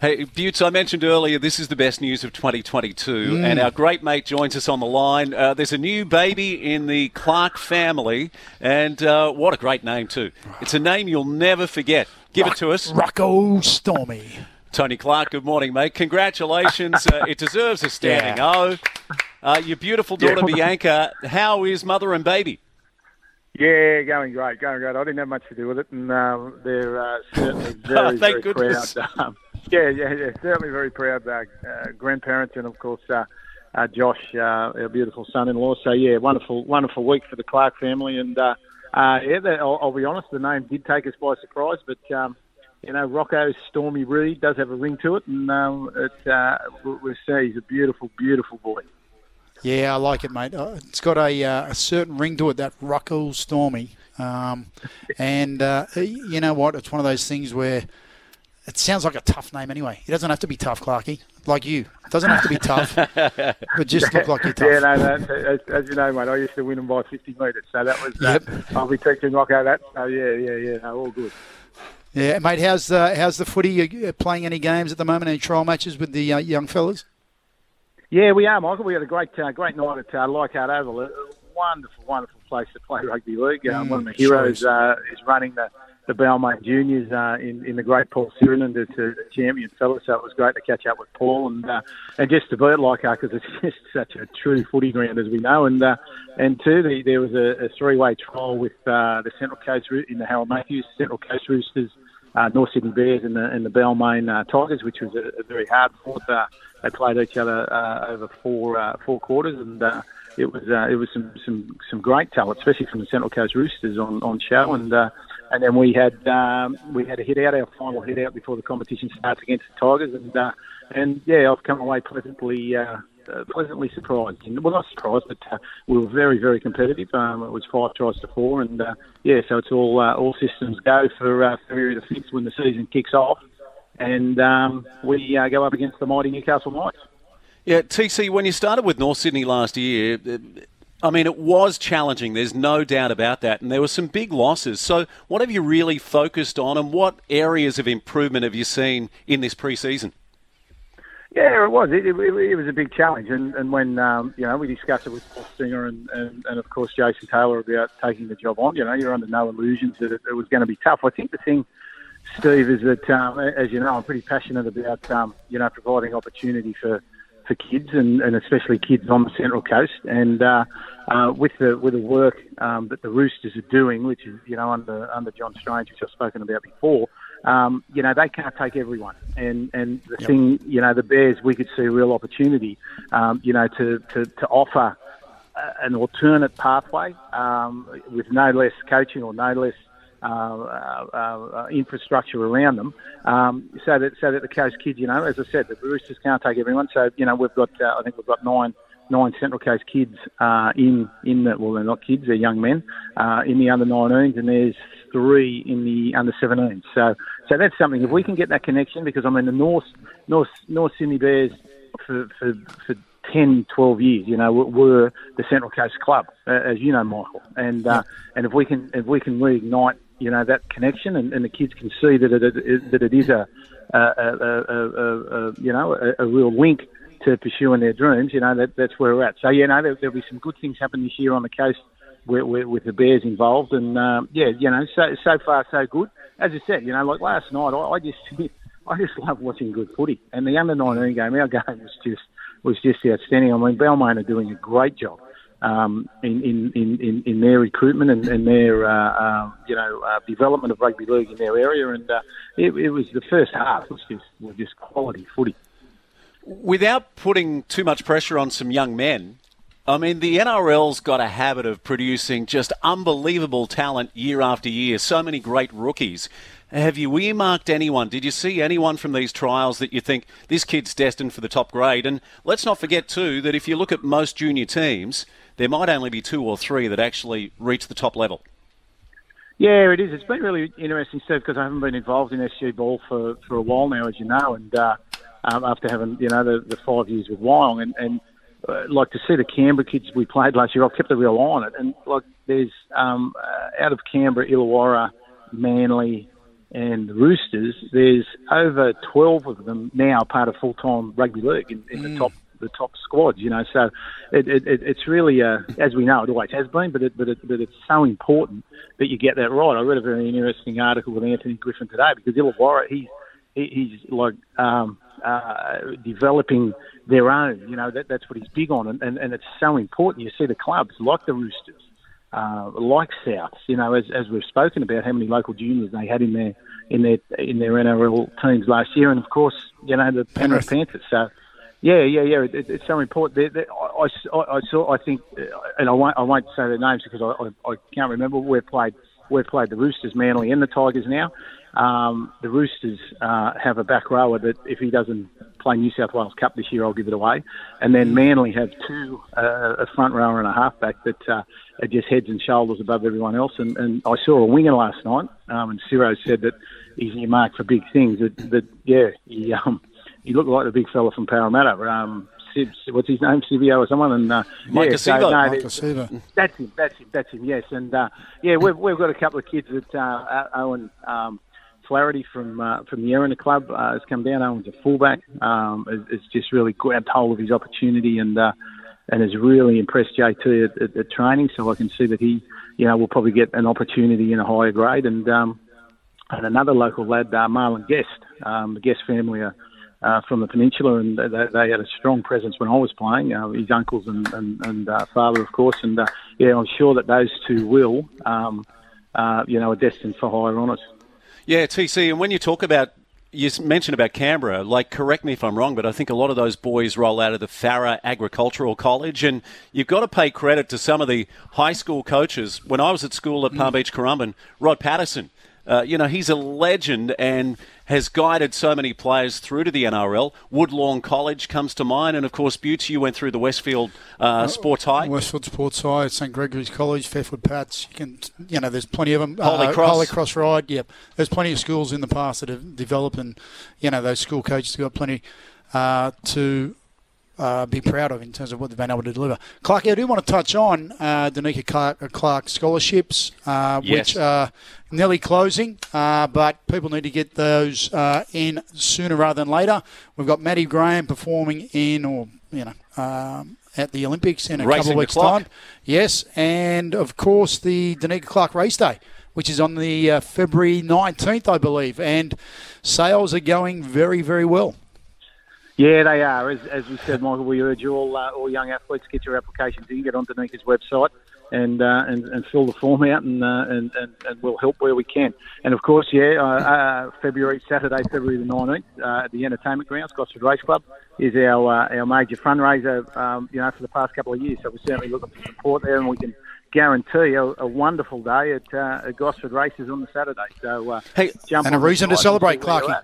Hey, Butts, I mentioned earlier this is the best news of 2022, mm. and our great mate joins us on the line. Uh, there's a new baby in the Clark family, and uh, what a great name, too. It's a name you'll never forget. Give Rock, it to us. Rocco Stormy. Tony Clark, good morning, mate. Congratulations. uh, it deserves a standing yeah. O. Uh, your beautiful daughter, yeah. Bianca, how is mother and baby? Yeah, going great, going great. I didn't have much to do with it, and uh, they're uh, certainly very, oh, very goodness. proud. Um, yeah, yeah, yeah. Certainly very proud uh, uh, grandparents and of course uh, uh, Josh, uh, our beautiful son-in-law. So yeah, wonderful, wonderful week for the Clark family. And uh, uh, yeah, the, I'll, I'll be honest, the name did take us by surprise, but um, you know, Rocco Stormy Reed does have a ring to it, and um, it, uh, we see he's a beautiful, beautiful boy. Yeah, I like it, mate. Uh, it's got a, uh, a certain ring to it, that Rocco Stormy. Um, and uh, you know what? It's one of those things where it sounds like a tough name anyway. It doesn't have to be tough, Clarky, like you. It doesn't have to be tough, but just look like you're tough. Yeah, no, no as, as, you know, mate, I used to win them by 50 metres, so that was. Uh, yep. I'll be teaching Rocco that. So yeah, yeah, yeah, no, all good. Yeah, mate. How's uh, how's the footy? You playing any games at the moment? Any trial matches with the uh, young fellas? Yeah, we are, Michael. We had a great uh, great night at uh, Leichhardt Oval. A wonderful, wonderful place to play rugby league. Um, mm, one of the heroes uh, is running the the Balmain Juniors uh, in, in the great Paul Sironen to, champion fella. So it was great to catch up with Paul and uh, and just to be at Leichhardt because it's just such a true footy ground as we know. And uh, and two, the, there was a, a three way trial with uh, the Central Coast in the Harold Matthews Central Coast Roosters. Uh, North Sydney Bears and the, and the Balmain uh, Tigers, which was a, a very hard fought. Uh, they played each other uh, over four uh, four quarters, and uh, it was uh, it was some, some some great talent, especially from the Central Coast Roosters on, on show. And uh, and then we had um, we had a hit out, our final hit out before the competition starts against the Tigers, and uh, and yeah, I've come away pleasantly. Uh, uh, pleasantly surprised. Well, not surprised, but uh, we were very, very competitive. Um, it was five tries to four, and uh, yeah, so it's all uh, all systems go for uh, February the fifth when the season kicks off, and um, we go up against the mighty Newcastle Knights. Yeah, TC, when you started with North Sydney last year, I mean, it was challenging. There's no doubt about that. And there were some big losses. So, what have you really focused on, and what areas of improvement have you seen in this pre-season? Yeah, it was. It, it, it was a big challenge, and, and when um, you know we discussed it with Paul Singer and, and, and of course Jason Taylor about taking the job on, you know, you're under no illusions that it, it was going to be tough. I think the thing, Steve, is that um, as you know, I'm pretty passionate about um, you know providing opportunity for for kids and, and especially kids on the Central Coast. And uh, uh, with the with the work um, that the Roosters are doing, which is you know under under John Strange, which I've spoken about before, um, you know they can't take everyone. And and the yep. thing, you know, the Bears, we could see a real opportunity, um, you know, to to, to offer an alternate pathway um, with no less coaching or no less uh, uh, uh, infrastructure around them, um, so that so that the coast kids, you know, as I said, the Roosters can't take everyone. So you know, we've got I think we've got nine nine Central Coast kids uh, in in the well, they're not kids, they're young men uh, in the under 19s, and there's three in the under 17s. So so that's something. If we can get that connection, because I mean the North North North Sydney Bears for for, for 10, 12 years, you know, were the Central Coast club, as you know, Michael. And uh, and if we can if we can reignite you know that connection, and, and the kids can see that it, it that it is a, a, a, a, a you know a, a, real link to pursuing their dreams. You know that that's where we're at. So yeah, no, there, there'll be some good things happen this year on the coast with, with, with the Bears involved, and um, yeah, you know, so so far so good. As I said, you know, like last night, I, I just I just love watching good footy, and the under 19 game, our game was just was just outstanding. I mean, Balmain are doing a great job um, in, in, in, in their recruitment and, and their uh, uh, you know uh, development of rugby league in their area, and uh, it, it, was the first half was just was just quality footy. Without putting too much pressure on some young men, I mean, the NRL's got a habit of producing just unbelievable talent year after year. So many great rookies. Have you earmarked anyone? Did you see anyone from these trials that you think this kid's destined for the top grade? And let's not forget, too, that if you look at most junior teams, there might only be two or three that actually reach the top level. Yeah, it is. It's been really interesting, Steve, because I haven't been involved in SG ball for, for a while now, as you know, and uh, um, after having you know the, the five years with Wyong, and, and uh, like to see the Canberra kids we played last year, I've kept a real eye on it, and like there's um, uh, out of Canberra, Illawarra, Manly, and the Roosters, there's over 12 of them now part of full-time rugby league in, in mm. the top the top squads. You know, so it, it, it's really, uh, as we know, it always has been, but it, but, it, but it's so important that you get that right. I read a very interesting article with Anthony Griffin today because Illawarra, he's he's like um, uh, developing their own. You know, that, that's what he's big on, and, and, and it's so important. You see the clubs like the Roosters, uh, like Souths. You know, as, as we've spoken about, how many local juniors they had in their in their in their NRL teams last year, and of course, you know the Penrith Panthers. So. Yeah, yeah, yeah. It, it's so important. They, they, I, I, I saw. I think, uh, and I won't. I won't say their names because I, I, I can't remember. We've played. We've played the Roosters, Manly, and the Tigers now. Um, the Roosters uh, have a back rower that if he doesn't play New South Wales Cup this year, I'll give it away. And then Manly have two, uh, a front rower and a halfback that uh, are just heads and shoulders above everyone else. And, and I saw a winger last night, um, and Ciro said that he's earmarked for big things. That, that yeah, he, um, he looked like the big fella from Parramatta. Um, what's his name, Sivo or someone, and uh, Mike yeah, so, no, Mike that's him, that's him, that's him, yes, and uh, yeah, we've we've got a couple of kids that uh, Owen um, Flaherty from uh, from the Erina club uh, has come down. Owen's a fullback. Um, is just really grabbed hold of his opportunity and uh, and has really impressed JT at, at, at, training. So I can see that he, you know, will probably get an opportunity in a higher grade. And um, and another local lad, uh, Marlon Guest. Um, the Guest family are. Uh, from the peninsula, and they, they, had a strong presence when I was playing. Uh, his uncles and and, and uh, father, of course, and uh, yeah, I'm sure that those two will, um, uh, you know, are destined for higher honours. Yeah, TC, and when you talk about you mentioned about Canberra, like, correct me if I'm wrong, but I think a lot of those boys roll out of the Farrer Agricultural College, and you've got to pay credit to some of the high school coaches. When I was at school at Palm mm. Beach Currumbin, Rod Patterson, uh, you know, he's a legend and has guided so many players through to the NRL. Woodlawn College comes to mind, and of course, Butts, you went through the Westfield uh, uh, Sports High. Westfield Sports High, St Gregory's College, Fairfield Pats. You can, you know, there's plenty of them. Holy uh, Cross, Holy Cross Ryde. Yep, there's plenty of schools in the past that have developed, and you know, those school coaches have got plenty uh, to uh, be proud of in terms of what they've been able to deliver. Clark, I do want to touch on uh, Danica Clark, uh, Clark scholarships, uh, yes. which are nearly closing, uh, but people need to get those uh, in sooner rather than later. We've got Maddie Graham performing in, or you know, um, at the Olympics in a Racing couple of weeks' time. Yes, and of course the Danica Clark Race Day which is on the uh, February 19th, I believe. And sales are going very, very well. Yeah, they are. As, as we said, Michael, we urge all uh, all young athletes get your applications in, get onto Nika's website, and, uh, and and fill the form out, and, uh, and, and and we'll help where we can. And of course, yeah, uh, uh, February Saturday, February the nineteenth, uh, at the Entertainment Grounds, Gosford Race Club, is our our major fundraiser. Um, you know, for the past couple of years, so we're certainly looking for support there, and we can guarantee a, a wonderful day at, at Gosford Races on the Saturday. So, hey, and a reason to celebrate, Clarky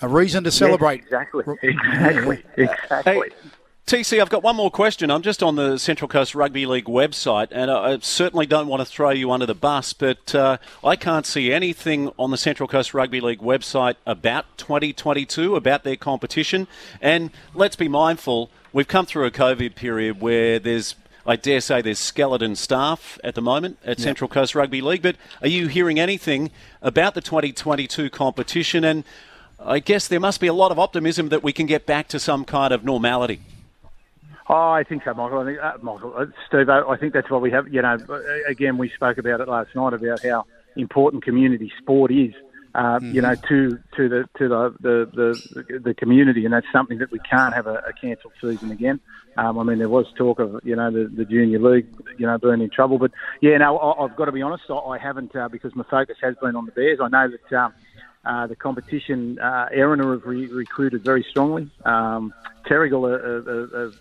a reason to celebrate. Yes, exactly, exactly, exactly. Hey, TC, I've got one more question. I'm just on the Central Coast Rugby League website, and I certainly don't want to throw you under the bus, but uh, I can't see anything on the Central Coast Rugby League website about 2022, about their competition. And let's be mindful, we've come through a COVID period where there's I dare say there's skeleton staff at the moment at yep. Central Coast Rugby League, but are you hearing anything about the 2022 competition? And I guess there must be a lot of optimism that we can get back to some kind of normality. Oh, I think so, Michael. I think, uh, Michael, uh, Steve, I think that's what we have. You know, uh, again, we spoke about it last night about how important community sport is. Uh, mm-hmm. You know, to to the to the, the the, the community, and that's something that we can't have a, a cancelled season again. Um, I mean, there was talk of you know the, the junior league, you know, being in trouble, but yeah, no, I, have got to be honest, I, I haven't uh, because my focus has been on the Bears. I know that. Um, uh, the competition, uh, Erina have re- recruited very strongly. Um, Terrigal are, are, are,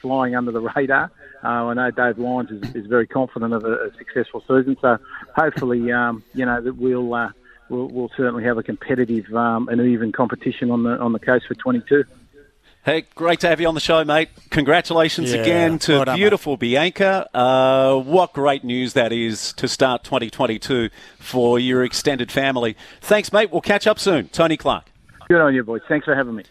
flying under the radar. Uh, I know Dave Lyons is, is very confident of a, a, successful season, so hopefully, um, you know, that we'll, uh, we'll, we'll certainly have a competitive um, and even competition on the on the coast for 22. Hey, great to have you on the show, mate. Congratulations Yeah, again to well done, beautiful Bianca. Uh, what great news that is to start 2022 for your extended family. Thanks, mate. We'll catch up soon. Tony Clark. Good on you, boys. Thanks for having me.